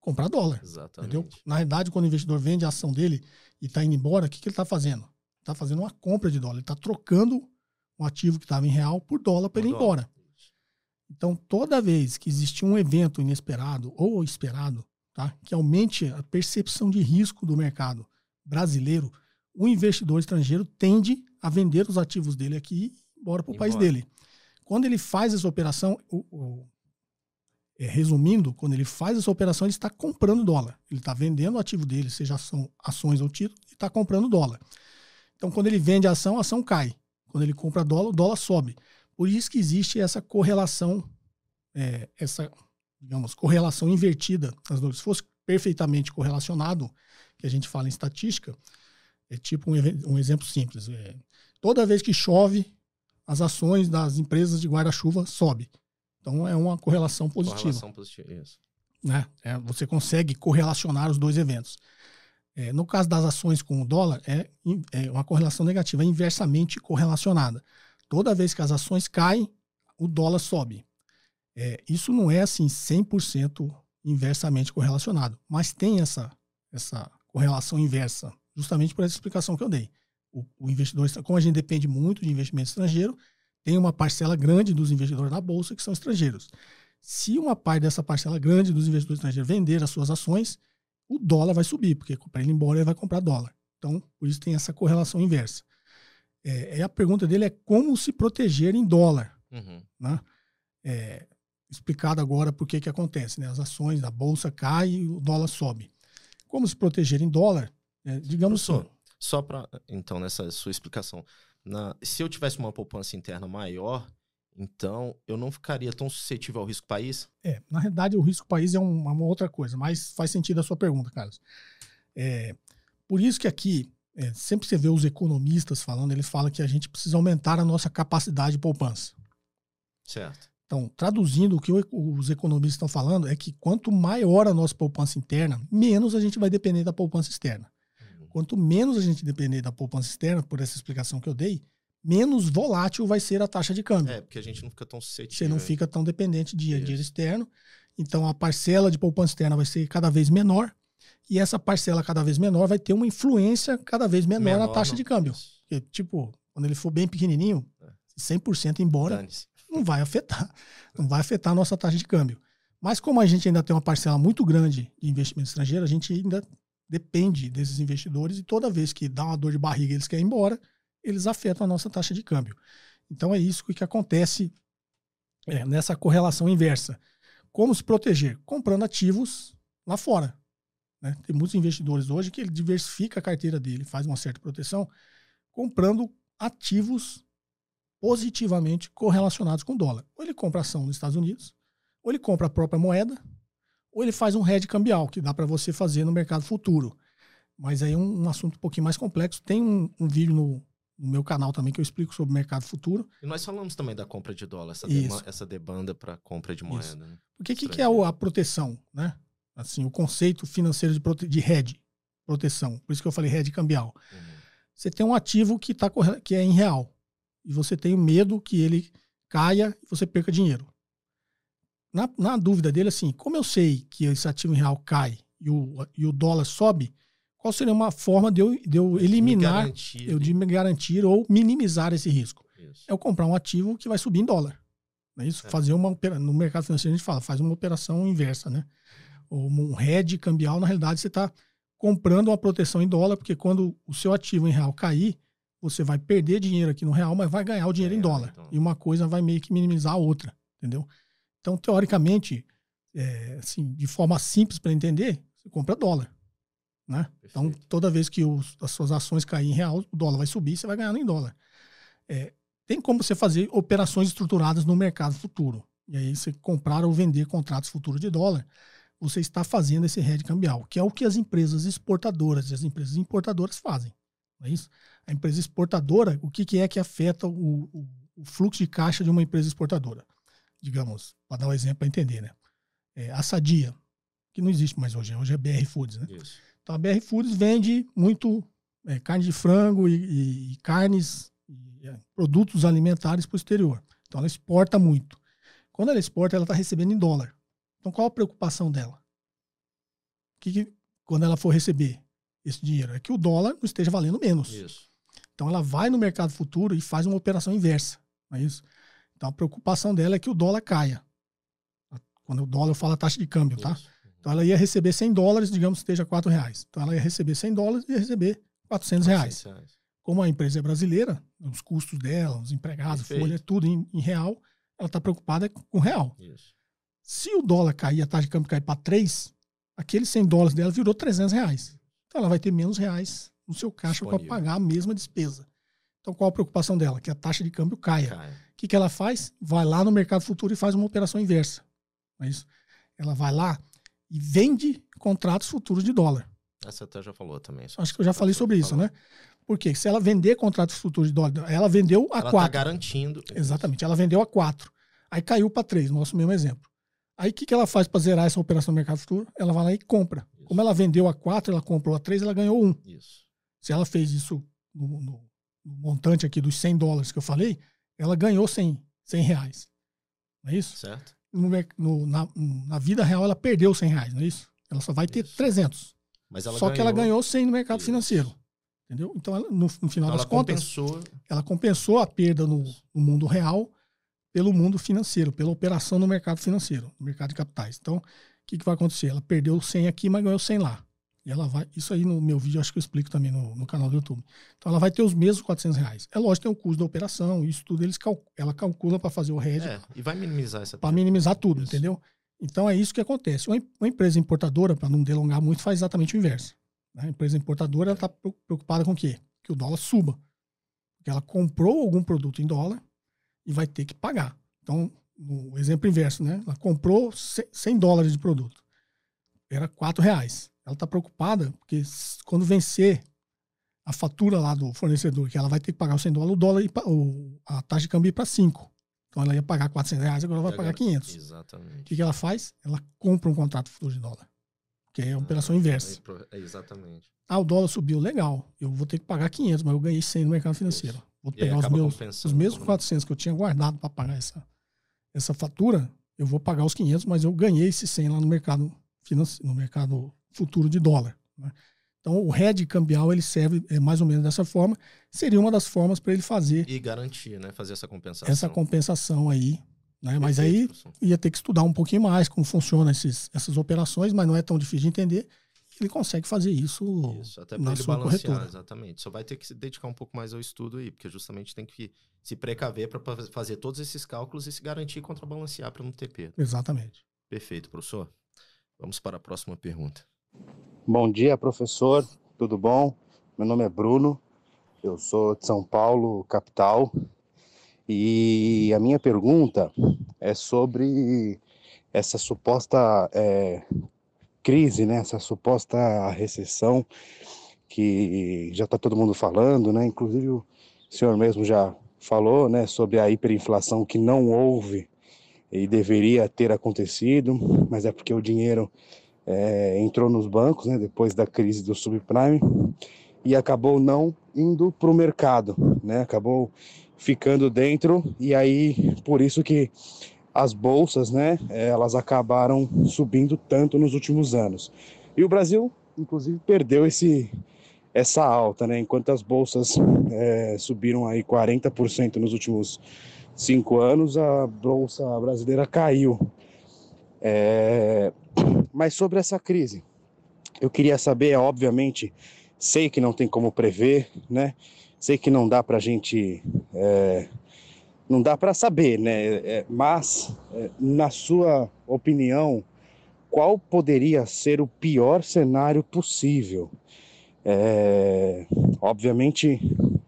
Comprar dólar. Exatamente. Entendeu? Na realidade, quando o investidor vende a ação dele e está indo embora, o que, que ele está fazendo? Está fazendo uma compra de dólar. Ele está trocando um ativo que estava em real por dólar para ele ir embora. Então, toda vez que existe um evento inesperado ou esperado, tá, que aumente a percepção de risco do mercado brasileiro, o investidor estrangeiro tende a vender os ativos dele aqui e embora para o país dele. Quando ele faz essa operação, o, o, é, resumindo, quando ele faz essa operação, ele está comprando dólar. Ele está vendendo o ativo dele, seja ação, ações ou título, e está comprando dólar. Então, quando ele vende a ação, a ação cai. Quando ele compra dólar, o dólar sobe. Por isso que existe essa correlação, é, essa, digamos, correlação invertida nas duas. Se fosse perfeitamente correlacionado, que a gente fala em estatística, é tipo um, um exemplo simples. É, toda vez que chove, as ações das empresas de guarda-chuva sobem. Então é uma correlação positiva. Correlação positiva, isso. Né? É, você consegue correlacionar os dois eventos. É, no caso das ações com o dólar, é, é, uma correlação negativa, é inversamente correlacionada. Toda vez que as ações caem, o dólar sobe. É, isso não é assim 100% inversamente correlacionado, mas tem essa, essa correlação inversa, justamente por essa explicação que eu dei. O, o investidor, como a gente depende muito de investimento estrangeiro, tem uma parcela grande dos investidores na bolsa que são estrangeiros. Se uma parte dessa parcela grande dos investidores estrangeiros vender as suas ações, o dólar vai subir, porque para ele ir embora ele vai comprar dólar. Então, por isso tem essa correlação inversa. É, a pergunta dele é como se proteger em dólar. Uhum. Né? É, explicado agora por que que acontece. Né? As ações da bolsa caem e o dólar sobe. Como se proteger em dólar? É, digamos Professor, assim. Só para, então, nessa sua explicação, na, se eu tivesse uma poupança interna maior, então eu não ficaria tão suscetível ao risco país? É, na realidade o risco país é uma, uma outra coisa, mas faz sentido a sua pergunta, Carlos. É, por isso que aqui, é, sempre você vê os economistas falando, eles falam que a gente precisa aumentar a nossa capacidade de poupança. Certo. Então, traduzindo o que os economistas estão falando é que quanto maior a nossa poupança interna, menos a gente vai depender da poupança externa. Quanto menos a gente depender da poupança externa, por essa explicação que eu dei, menos volátil vai ser a taxa de câmbio. É, porque a gente não fica tão suscetível. Você não fica tão dependente de dinheiro externo. Então a parcela de poupança externa vai ser cada vez menor. E essa parcela cada vez menor vai ter uma influência cada vez menor, menor na taxa não. de câmbio. Porque, tipo, quando ele for bem pequenininho, 100% é. embora, não vai afetar. Não vai afetar a nossa taxa de câmbio. Mas como a gente ainda tem uma parcela muito grande de investimento estrangeiro, a gente ainda depende desses investidores e toda vez que dá uma dor de barriga eles querem ir embora, eles afetam a nossa taxa de câmbio. Então é isso que acontece é, nessa correlação inversa. Como se proteger? Comprando ativos lá fora. Né? Tem muitos investidores hoje que ele diversifica a carteira dele, faz uma certa proteção, comprando ativos positivamente correlacionados com o dólar. Ou ele compra ação nos Estados Unidos, ou ele compra a própria moeda, ou ele faz um hedge cambial, que dá para você fazer no mercado futuro. Mas aí é um, um assunto um pouquinho mais complexo. Tem um, um vídeo no, no, meu canal também que eu explico sobre o mercado futuro. E nós falamos também da compra de dólar, essa, dema, essa demanda para compra de moeda. Né? O que, que, que, é a proteção? Né? Assim, o conceito financeiro de, prote de hedge, proteção. Por isso que eu falei hedge cambial. Uhum. Você tem um ativo que, tá, que é em real. E você tem o medo que ele caia e você perca dinheiro na, na dúvida dele, assim, como eu sei que esse ativo em real cai e o, e o dólar sobe, qual seria uma forma de eu, de eu eliminar, de me eu de me garantir ou minimizar esse risco? Isso. É eu comprar um ativo que vai subir em dólar. Não é isso? É. Fazer uma no mercado financeiro a gente fala, faz uma operação inversa, né? Um hedge cambial, na realidade você está comprando uma proteção em dólar, porque quando o seu ativo em real cair, você vai perder dinheiro aqui no real, mas vai ganhar o dinheiro em dólar. Então. E uma coisa vai meio que minimizar a outra, entendeu? Então, teoricamente, é, assim, de forma simples para entender, você compra dólar. Né? Então, toda vez que os, as suas ações caírem em real, o dólar vai subir, você vai ganhar em dólar. É, tem como você fazer operações estruturadas no mercado futuro. E aí, você comprar ou vender contratos futuros de dólar, você está fazendo esse hedge cambial, que é o que as empresas exportadoras e as empresas importadoras fazem. Não é isso? A empresa exportadora, o que, que é que afeta o, o, o, fluxo de caixa de uma empresa exportadora? Digamos, para dar um exemplo para entender, né? É, a Sadia, que não existe mais hoje, hoje é BR Foods, né? Isso. Então a BR Foods vende muito é, carne de frango e, e, e carnes, e, é, produtos alimentares para o exterior. Então ela exporta muito. Quando ela exporta, ela está recebendo em dólar. Então qual a preocupação dela? Que, que, quando ela for receber esse dinheiro? É que o dólar não esteja valendo menos. Isso. Então ela vai no mercado futuro e faz uma operação inversa. Não é isso? Então a preocupação dela é que o dólar caia. Quando o dólar eu falo a taxa de câmbio, tá? Então ela ia receber 100 dólares, digamos que esteja 4 reais. Então ela ia receber 100 dólares e ia receber 400 reais. Como a empresa é brasileira, os custos dela, os empregados, Perfeito. folha, tudo em, em real, ela está preocupada com real. Isso. Se o dólar cair, a taxa de câmbio cair para 3, aqueles 100 dólares dela virou 300 reais. Então ela vai ter menos reais no seu caixa para pagar a mesma despesa. Então qual a preocupação dela? Que a taxa de câmbio caia. O que, que ela faz? Vai lá no mercado futuro e faz uma operação inversa. Não é isso? Ela vai lá e vende contratos futuros de dólar. Essa até já falou também. Acho que eu já falei sobre isso, falou. né? Porque se ela vender contratos futuros de dólar, ela vendeu a 4. Ela está garantindo. Exatamente, ela vendeu a 4. Aí caiu para 3, nosso mesmo exemplo. Aí o que, que ela faz para zerar essa operação no mercado futuro? Ela vai lá e compra. Isso. Como ela vendeu a 4, ela comprou a 3, ela ganhou 1. Isso. Se ela fez isso no, no, no, montante aqui dos 100 dólares que eu falei, ela ganhou 100, 100 reais. Não é isso? Certo no, no, na, na, vida real ela perdeu 100 reais, não é isso? Ela só vai ter isso. 300. Mas ela Só ganhou... que ela ganhou 100 no mercado isso. financeiro. Entendeu? Então, ela, no, no, final então das contas, compensou... ela compensou a perda no, no, mundo real pelo mundo financeiro, pela operação no mercado financeiro, no mercado de capitais. Então, o que, que vai acontecer? Ela perdeu 100 aqui, mas ganhou 100 lá. E ela vai, isso aí no meu vídeo, acho que eu explico também no, no canal do YouTube. Então ela vai ter os mesmos 400 reais. É lógico, tem o custo da operação, isso tudo eles cal, ela calcula para fazer o hedge. É, e vai minimizar essa Para minimizar tudo, isso. entendeu? Então é isso que acontece. Uma, empresa importadora, para não delongar muito, faz exatamente o inverso. Né? A empresa importadora está preocupada com o quê? Que o dólar suba. Porque ela comprou algum produto em dólar e vai ter que pagar. Então, no exemplo inverso, né? Ela comprou 100 dólares de produto. Era 4 reais ela está preocupada porque quando vencer a fatura lá do fornecedor, que ela vai ter que pagar os 100 dólares, o dólar, o, a taxa de câmbio para 5. Então ela ia pagar 400 reais, agora ela vai pagar 500. Exatamente. O que, que ela faz? Ela compra um contrato futuro de dólar. Que é a operação ah, inversa. É exatamente. Ah, o dólar subiu, legal. Eu vou ter que pagar 500, mas eu ganhei 100 no mercado financeiro. Vou pegar os meus os mesmos 400 que eu tinha guardado para pagar essa, essa fatura, eu vou pagar os 500, mas eu ganhei esse 100 lá no mercado financeiro, no mercado futuro de dólar. Né? Então, o hedge cambial ele serve é, mais ou menos dessa forma. Seria uma das formas para ele fazer. E garantir, né? Fazer essa compensação. Essa compensação aí. Né? Mas aí ia ter que estudar um pouquinho mais como funcionam esses, essas operações, mas não é tão difícil de entender. Ele consegue fazer isso, isso até na ele sua balancear, corretora. Exatamente. Só vai ter que se dedicar um pouco mais ao estudo aí, porque justamente tem que se precaver para fazer todos esses cálculos e se garantir contra balancear para não ter perda. Exatamente. Perfeito, professor. Vamos para a próxima pergunta. Bom dia, professor. Tudo bom? Meu nome é Bruno. Eu sou de São Paulo, capital. E a minha pergunta é sobre essa suposta é, crise, né? Essa suposta recessão que já está todo mundo falando, né? Inclusive o senhor mesmo já falou, né? Sobre a hiperinflação que não houve e deveria ter acontecido, mas é porque o dinheiro é, entrou nos bancos, né, depois da crise do subprime, e acabou não indo para o mercado, né, acabou ficando dentro, e aí por isso que as bolsas, né, elas acabaram subindo tanto nos últimos anos. E o Brasil, inclusive, perdeu esse, essa alta, né, enquanto as bolsas é, subiram aí 40% nos últimos cinco anos, a bolsa brasileira caiu. É, mas sobre essa crise, eu queria saber, obviamente, sei que não tem como prever, né? Sei que não dá para a gente, é, não dá para saber, né? É, mas, é, na sua opinião, qual poderia ser o pior cenário possível? É, obviamente,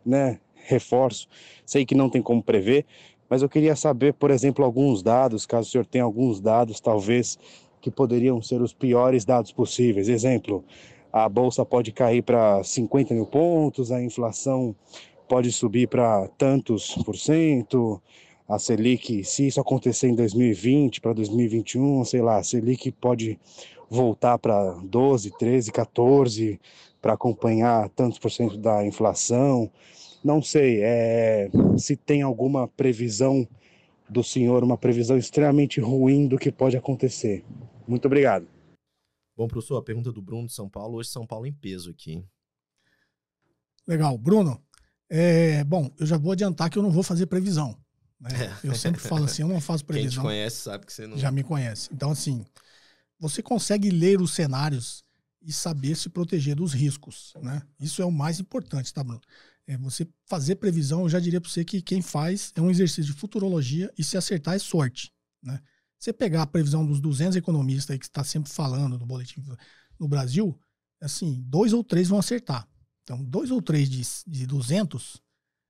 né? Reforço, sei que não tem como prever, mas eu queria saber, por exemplo, alguns dados, caso o senhor tenha alguns dados, talvez, que poderiam ser os piores dados possíveis. Exemplo, a bolsa pode cair para 50 mil pontos, a inflação pode subir para tantos por cento, a Selic, se isso acontecer em 2020 para 2021, sei lá, a Selic pode voltar para 12, 13, 14 para acompanhar tantos por cento da inflação. Não sei é, se tem alguma previsão do senhor, uma previsão extremamente ruim do que pode acontecer. Muito obrigado. Bom, professor, a pergunta do Bruno de São Paulo. Hoje São Paulo em peso aqui. Legal. Bruno, é, bom, eu já vou adiantar que eu não vou fazer previsão. Né? É. Eu sempre falo assim, eu não faço previsão. Quem te conhece sabe que você não... Já me conhece. Então, assim, você consegue ler os cenários e saber se proteger dos riscos, né? Isso é o mais importante, tá, Bruno? É você fazer previsão, eu já diria para você que quem faz é um exercício de futurologia e se acertar é sorte, né? Você pegar a previsão dos 200 economistas aí que está sempre falando no boletim no Brasil, assim, dois ou três vão acertar. Então, dois ou três de, de 200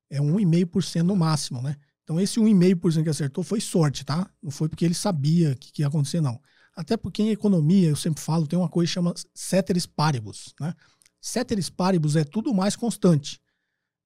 é 1,5% no máximo, né? Então, esse 1,5% que acertou foi sorte, tá? Não foi porque ele sabia que, que ia acontecer, não. Até porque em economia, eu sempre falo, tem uma coisa que chama ceteris paribus, né? Ceteris paribus é tudo mais constante.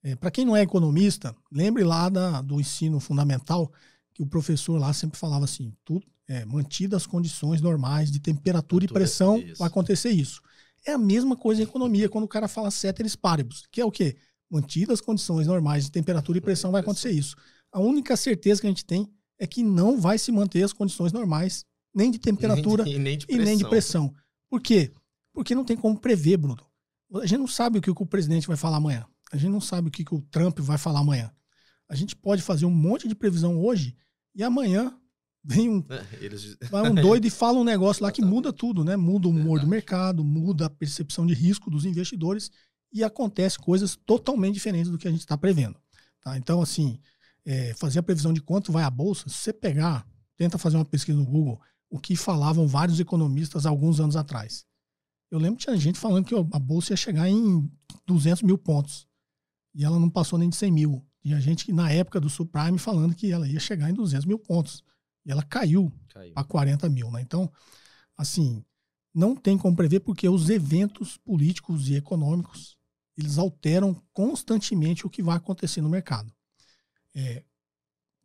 É, Para quem não é economista, lembre lá da, do ensino fundamental que o professor lá sempre falava assim, tudo, é, mantidas as condições normais de temperatura e pressão, isso. vai acontecer isso. É a mesma coisa em economia, quando o cara fala ceteris paribus, que é o quê? Mantidas as condições normais de temperatura e pressão, vai acontecer isso. A única certeza que a gente tem é que não vai se manter as condições normais, nem de temperatura e nem de, e nem de pressão. Por quê? Porque não tem como prever, Bruno. A gente não sabe o que o presidente vai falar amanhã. A gente não sabe o que o Trump vai falar amanhã. A gente pode fazer um monte de previsão hoje e amanhã Vem um, é, Eles... vai um doido e fala um negócio lá que muda tudo, né? Muda o humor do mercado, muda a percepção de risco dos investidores e acontece coisas totalmente diferentes do que a gente está prevendo. Tá? Então, assim, é, fazer a previsão de quanto vai a bolsa, se você pegar, tenta fazer uma pesquisa no Google, o que falavam vários economistas alguns anos atrás. Eu lembro que tinha gente falando que a bolsa ia chegar em 200 mil pontos. E ela não passou nem de 100 mil. Tinha gente que, na época do subprime, falando que ela ia chegar em 200 mil pontos. E ela caiu, caiu. a 40 mil. Né? Então, assim, não tem como prever porque os eventos políticos e econômicos eles alteram constantemente o que vai acontecer no mercado. É,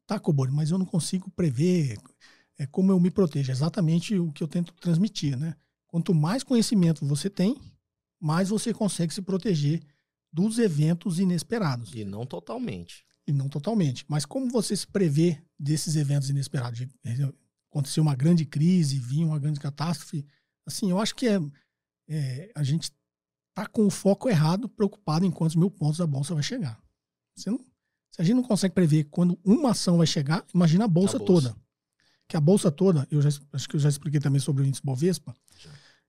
tá, Cobori, mas eu não consigo prever é, como eu me protejo. É exatamente o que eu tento transmitir, né? Quanto mais conhecimento você tem, mais você consegue se proteger dos eventos inesperados. E não totalmente e não totalmente. Mas como você se prevê desses eventos inesperados? De, acontecer uma grande crise, vir uma grande catástrofe. Assim, eu acho que é, é a gente tá com o foco errado, preocupado em quantos mil pontos a bolsa vai chegar. Não, se a gente não consegue prever quando uma ação vai chegar, imagina a bolsa, a bolsa. toda. Que a bolsa toda, eu já, acho que eu já expliquei também sobre o índice Bovespa.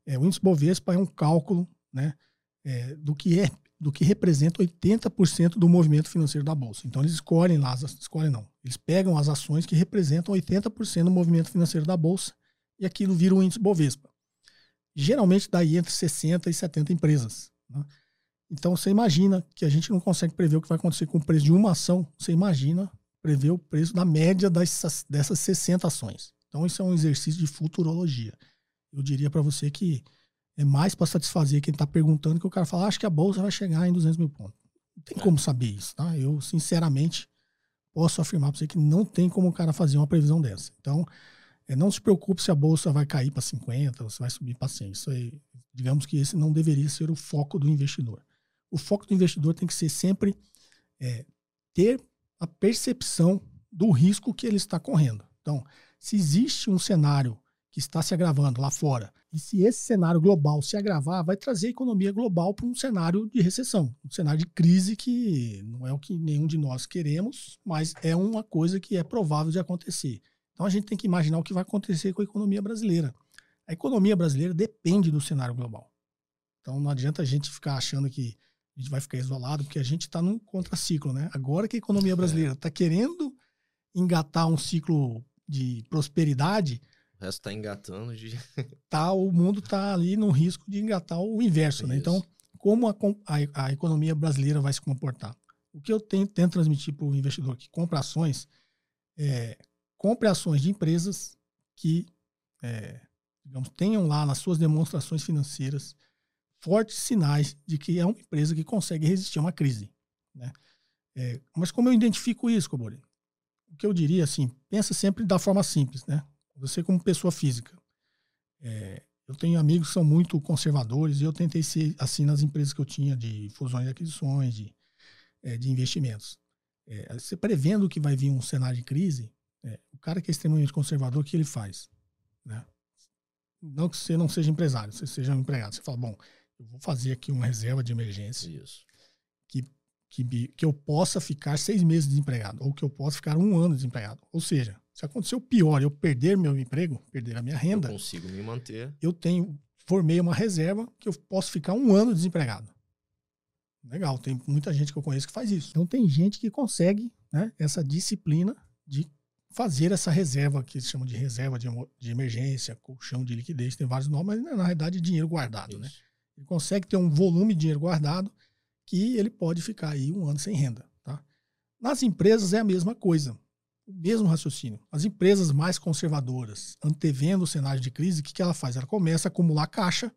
É, o índice Bovespa é um cálculo né, é, do que é do que representa 80% do movimento financeiro da bolsa. Então eles escolhem lá, escolhem não, eles pegam as ações que representam 80% do movimento financeiro da bolsa e aquilo vira o índice Bovespa. Geralmente daí entre 60 e 70 empresas. Né? Então você imagina que a gente não consegue prever o que vai acontecer com o preço de uma ação, você imagina prever o preço da média dessas, dessas 60 ações. Então isso é um exercício de futurologia. Eu diria para você que é mais para satisfazer quem está perguntando que o cara fala, acho que a bolsa vai chegar em 200 mil pontos. Não tem é. como saber isso, tá? Eu, sinceramente, posso afirmar para você que não tem como o cara fazer uma previsão dessa. Então, é, não se preocupe se a bolsa vai cair para 50 ou se vai subir para 100. Isso aí, digamos que esse não deveria ser o foco do investidor. O foco do investidor tem que ser sempre é, ter a percepção do risco que ele está correndo. Então, se existe um cenário que está se agravando lá fora, e se esse cenário global se agravar, vai trazer a economia global para um cenário de recessão, um cenário de crise que não é o que nenhum de nós queremos, mas é uma coisa que é provável de acontecer. Então a gente tem que imaginar o que vai acontecer com a economia brasileira. A economia brasileira depende do cenário global. Então não adianta a gente ficar achando que a gente vai ficar isolado, porque a gente está num contraciclo, né? Agora que a economia brasileira está querendo engatar um ciclo de prosperidade, O resto tá engatando de. tá, o mundo está ali no risco de engatar o inverso, né? Isso. Então, como a, a, a economia brasileira vai se comportar? O que eu tenho, tento transmitir para o investidor que compra ações é compre ações de empresas que, é, digamos, tenham lá nas suas demonstrações financeiras fortes sinais de que é uma empresa que consegue resistir a uma crise. Né? É, mas como eu identifico isso, Cobori? O que eu diria assim, pensa sempre da forma simples, né? Você como pessoa física. É, eu tenho amigos que são muito conservadores e eu tentei ser assim nas empresas que eu tinha de fusões e aquisições, de, é, de investimentos. É, você prevendo que vai vir um cenário de crise, é, o cara que é extremamente conservador, o que ele faz? Né? Não que você não seja empresário, você seja um empregado. Você fala, bom, eu vou fazer aqui uma reserva de emergência Isso. que, que, que eu possa ficar seis meses desempregado, ou que eu possa ficar um ano desempregado. Ou seja, se acontecer o pior, eu perder meu emprego, perder a minha Eu renda, consigo me manter. eu tenho, formei uma reserva que eu posso ficar um ano desempregado. Legal, tem muita gente que eu conheço que faz isso. Então tem gente que consegue né, essa disciplina de fazer essa reserva, que eles chamam de reserva de, de emergência, colchão de liquidez, tem vários nomes, mas na realidade é dinheiro guardado. Né? Ele consegue ter um volume de dinheiro guardado que ele pode ficar aí um ano sem renda. Tá? Nas empresas é a mesma coisa, o mesmo raciocínio. As empresas mais conservadoras, antevendo o cenário de crise, o que, que ela faz? Ela começa a acumular caixa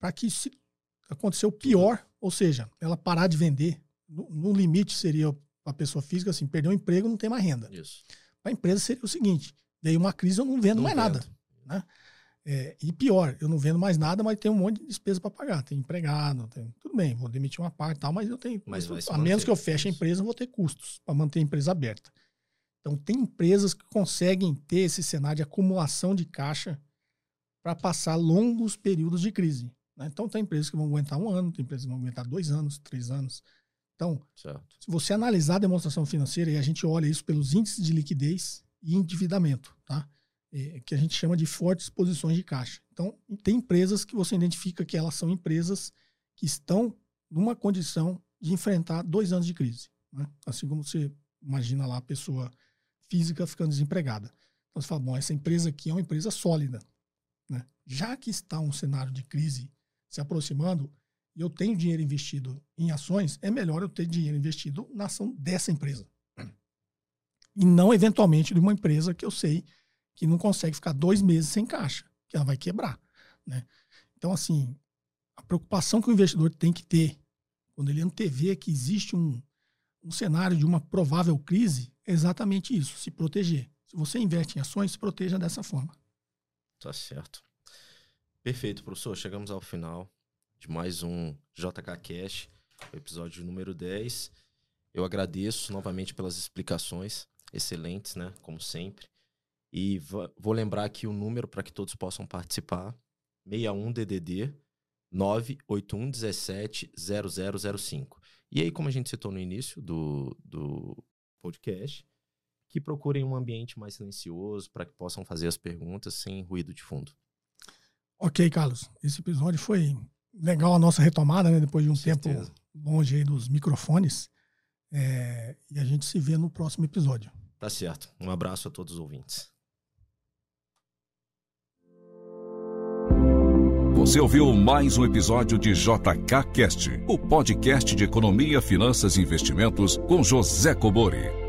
para que se acontecer o pior, ou seja, ela parar de vender, no, no limite seria a pessoa física assim, perder o emprego, não tem mais renda. Isso. Para a empresa seria o seguinte: veio uma crise, eu não vendo Não mais nada. vendo. É, e pior, eu não vendo mais nada, mas tem um monte de despesa para pagar. Tem empregado, tem, tudo bem, vou demitir uma parte e tal, mas eu tenho. Mas a menos que eu feche a empresa, eu vou ter custos para manter a empresa aberta. Então, tem empresas que conseguem ter esse cenário de acumulação de caixa para passar longos períodos de crise. né? Então, tem empresas que vão aguentar um ano, tem empresas que vão aguentar dois anos, três anos. Então, Certo. se você analisar a demonstração financeira, e a gente olha isso pelos índices de liquidez e endividamento, tá? É, que a gente chama de fortes posições de caixa. Então, tem empresas que você identifica que elas são empresas que estão numa condição de enfrentar dois anos de crise. né? Assim como você imagina lá a pessoa física ficando desempregada. Então, você fala, bom, essa empresa aqui é uma empresa sólida. Né? Já que está um cenário de crise se aproximando, e eu tenho dinheiro investido em ações, é melhor eu ter dinheiro investido na ação dessa empresa. E não, eventualmente, de uma empresa que eu sei que não consegue ficar dois meses sem caixa, que ela vai quebrar. Né? Então, assim, a preocupação que o investidor tem que ter quando ele antevê que existe um, um cenário de uma provável crise exatamente isso, se proteger. Se você investe em ações, se proteja dessa forma. Tá certo. Perfeito, professor. Chegamos ao final de mais um JK Cash, episódio número 10. Eu agradeço novamente pelas explicações excelentes, né? Como sempre. E vou lembrar aqui o número para que todos possam participar: 61 DDD 981 17 0005. E aí, como a gente citou no início do, do podcast, que procurem um ambiente mais silencioso para que possam fazer as perguntas sem ruído de fundo. Ok, Carlos. Esse episódio foi legal a nossa retomada, né? Depois de um tempo longe aí dos microfones. É, e a gente se vê no próximo episódio. Tá certo. Um abraço a todos os ouvintes. Você ouviu mais um episódio de JK Cast, o podcast de economia, finanças e investimentos com José Cobori.